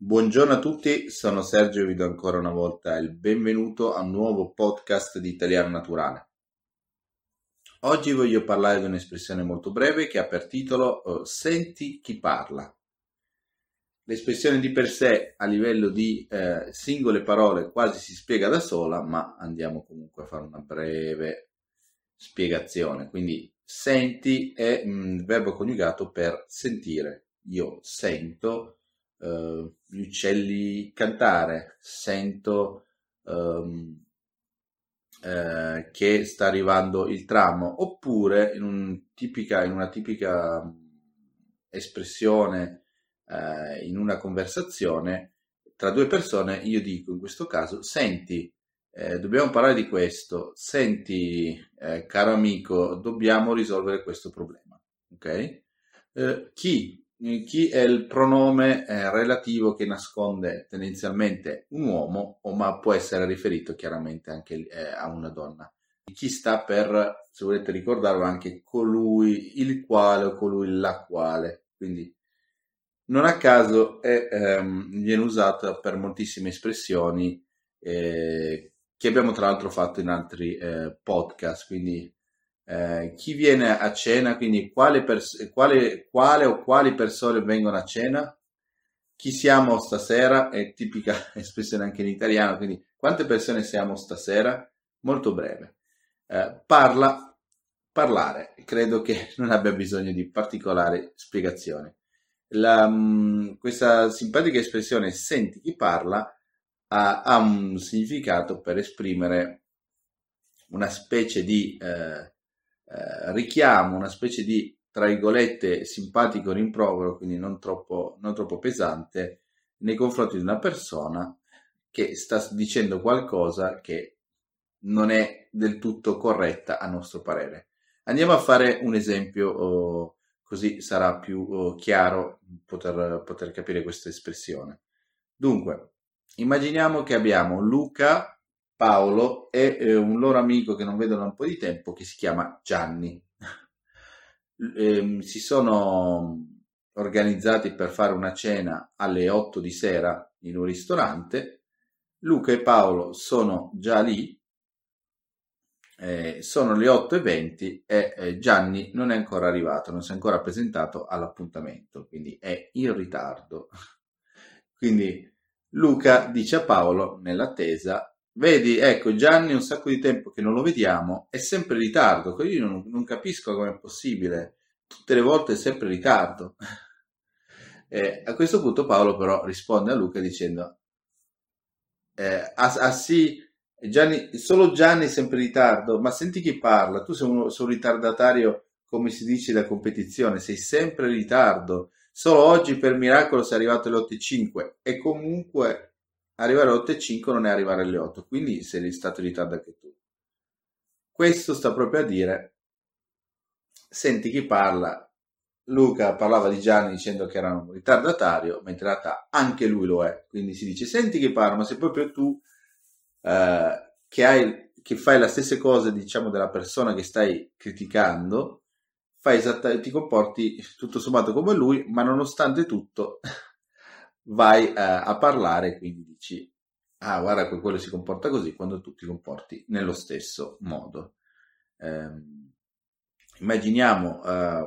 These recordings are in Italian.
Buongiorno a tutti, sono Sergio e vi do ancora una volta il benvenuto a un nuovo podcast di Italiano Naturale. Oggi voglio parlare di un'espressione molto breve che ha per titolo uh, Senti chi parla. L'espressione di per sé a livello di eh, singole parole quasi si spiega da sola, ma andiamo comunque a fare una breve spiegazione. Quindi senti è mm, verbo coniugato per sentire. Io sento uh, gli uccelli cantare, sento um, uh, che sta arrivando il tram, oppure in, un tipica, in una tipica espressione uh, in una conversazione tra due persone, io dico in questo caso, senti, eh, dobbiamo parlare di questo, senti, eh, caro amico, dobbiamo risolvere questo problema. Ok? Eh, chi chi è il pronome eh, relativo che nasconde tendenzialmente un uomo, ma può essere riferito chiaramente anche eh, a una donna. Chi sta per, se volete ricordarlo, anche colui, il quale o colui la quale. Quindi non a caso è, ehm, viene usato per moltissime espressioni eh, che abbiamo tra l'altro fatto in altri eh, podcast, quindi eh, chi viene a cena, quindi quale, pers- quale, quale o quali persone vengono a cena, chi siamo stasera, è tipica espressione anche in italiano, quindi quante persone siamo stasera? Molto breve. Eh, parla, parlare, credo che non abbia bisogno di particolari spiegazioni. La, mm, questa simpatica espressione senti chi parla ha, ha, un significato per esprimere una specie di eh, eh, richiamo, una specie di, tra virgolette, simpatico rimprovero, quindi non troppo, non troppo pesante, nei confronti di una persona che sta dicendo qualcosa che non è del tutto corretta a nostro parere. Andiamo a fare un esempio, oh, così sarà più oh, chiaro poter, poter capire questa espressione. Dunque, immaginiamo che abbiamo Luca Paolo e eh, un loro amico che non vedo da un po' di tempo che si chiama Gianni. eh, si sono organizzati per fare una cena alle 8 di sera in un ristorante. Luca e Paolo sono già lì, eh, sono le 8.20 e eh, Gianni non è ancora arrivato, non si è ancora presentato all'appuntamento, quindi è in ritardo. quindi Luca dice a Paolo, nell'attesa, Vedi, ecco, Gianni un sacco di tempo che non lo vediamo, è sempre in ritardo, io non, non capisco come è possibile, tutte le volte è sempre in ritardo. Eh, a questo punto Paolo però risponde a Luca dicendo, eh, ah, ah, sì, Gianni, solo Gianni è sempre in ritardo, ma senti chi parla, tu sei un, sei un ritardatario come si dice da competizione, sei sempre in ritardo, solo oggi per miracolo sei arrivato alle 8.05 e comunque arrivare alle 8.05 non è arrivare alle 8, quindi sei stato in ritardo anche tu. Questo sta proprio a dire, senti chi parla, Luca parlava di Gianni dicendo che era un ritardatario, mentre in realtà anche lui lo è, quindi si dice senti chi parla, ma sei proprio tu eh, che, hai, che fai le stesse cose diciamo della persona che stai criticando, fai esattamente, ti comporti tutto sommato come lui, ma nonostante tutto vai eh, a parlare, quindi dici, ah guarda che quello si comporta così, quando tu ti comporti nello stesso modo. Eh, immaginiamo eh,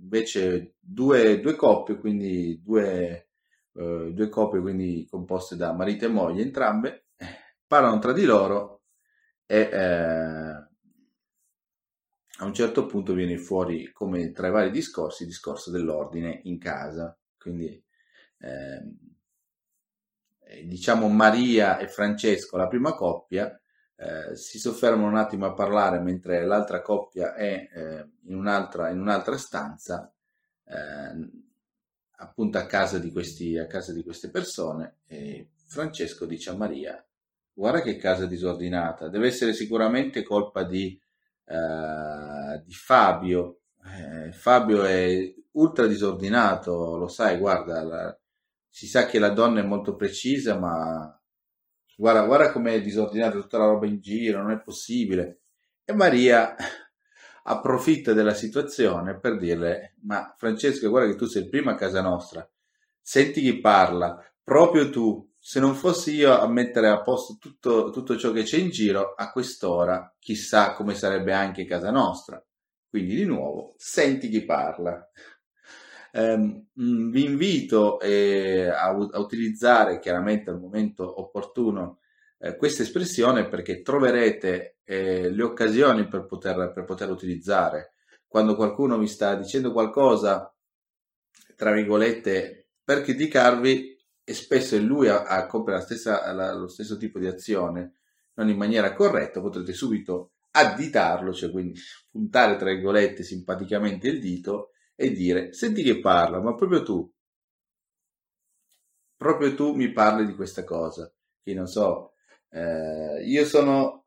invece due, due, coppie, quindi due, eh, due coppie quindi composte da marito e moglie, entrambe parlano tra di loro e eh, a un certo punto viene fuori come tra i vari discorsi il discorso dell'ordine in casa. Quindi eh, diciamo Maria e Francesco, la prima coppia, eh, si soffermano un attimo a parlare mentre l'altra coppia è eh, in, un'altra, in, un'altra, stanza, eh, appunto a casa, di questi, a casa di queste persone, e Francesco dice a Maria, guarda che casa disordinata, deve essere sicuramente colpa di, eh, di Fabio, eh, Fabio è ultra disordinato, lo sai, guarda, la, si sa che la donna è molto precisa, ma guarda, guarda com'è disordinata tutta la roba in giro, non è possibile. E Maria approfitta della situazione per dirle, ma Francesco, guarda che tu sei il primo a casa nostra, senti chi parla, proprio tu, se non fossi io a mettere a posto tutto, tutto ciò che c'è in giro, a quest'ora chissà come sarebbe anche casa nostra. Quindi di nuovo, senti chi parla. Um, vi invito eh, a, a, utilizzare chiaramente al momento opportuno eh, questa espressione perché troverete eh, le occasioni per poter, per poter utilizzare. Quando qualcuno vi sta dicendo qualcosa, tra virgolette, per criticarvi, e spesso è lui a, a compiere la stessa, la, lo stesso tipo di azione, non in maniera corretta, potrete subito additarlo, cioè quindi puntare tra virgolette simpaticamente il dito e dire senti che parla, ma proprio tu, proprio tu mi parli di questa cosa, che non so, eh, io sono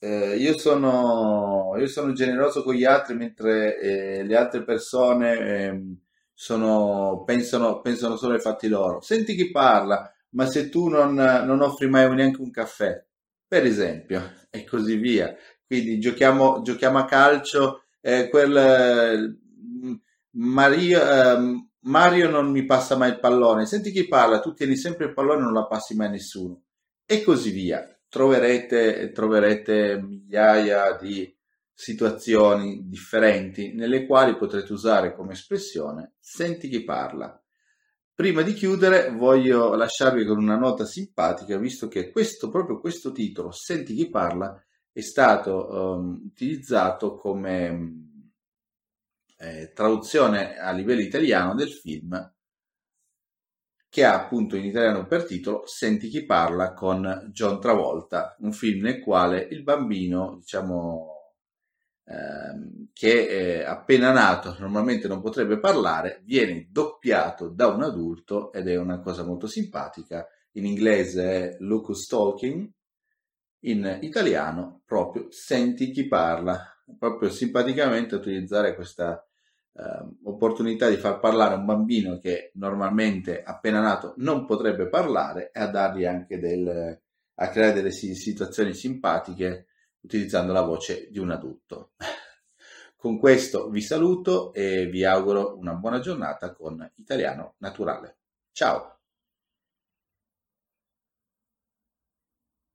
eh, io sono io sono generoso con gli altri mentre eh, le altre persone ehm, sono, pensano, pensano solo ai fatti loro. Senti chi parla, ma se tu non, non offri mai neanche un caffè, per esempio, e così via. Quindi giochiamo, giochiamo a calcio, eh, quel, Mario, eh, Mario non mi passa mai il pallone, senti chi parla, tu tieni sempre il pallone e non la passi mai a nessuno. E così via. Troverete, troverete migliaia di situazioni differenti nelle quali potrete usare come espressione senti chi parla. Prima di chiudere voglio lasciarvi con una nota simpatica visto che questo, proprio questo titolo, Senti chi parla, è stato um, utilizzato come eh, traduzione a livello italiano del film che ha appunto in italiano per titolo Senti chi parla con John Travolta, un film nel quale il bambino, diciamo, ehm, che appena nato, normalmente non potrebbe parlare, viene doppiato da un adulto ed è una cosa molto simpatica. In inglese è Lucas Talking, in italiano proprio senti chi parla, proprio simpaticamente utilizzare questa uh, opportunità di far parlare un bambino che normalmente appena nato non potrebbe parlare e a dargli anche del, a creare delle situazioni simpatiche utilizzando la voce di un adulto. Con questo vi saluto e vi auguro una buona giornata con Italiano Naturale. Ciao!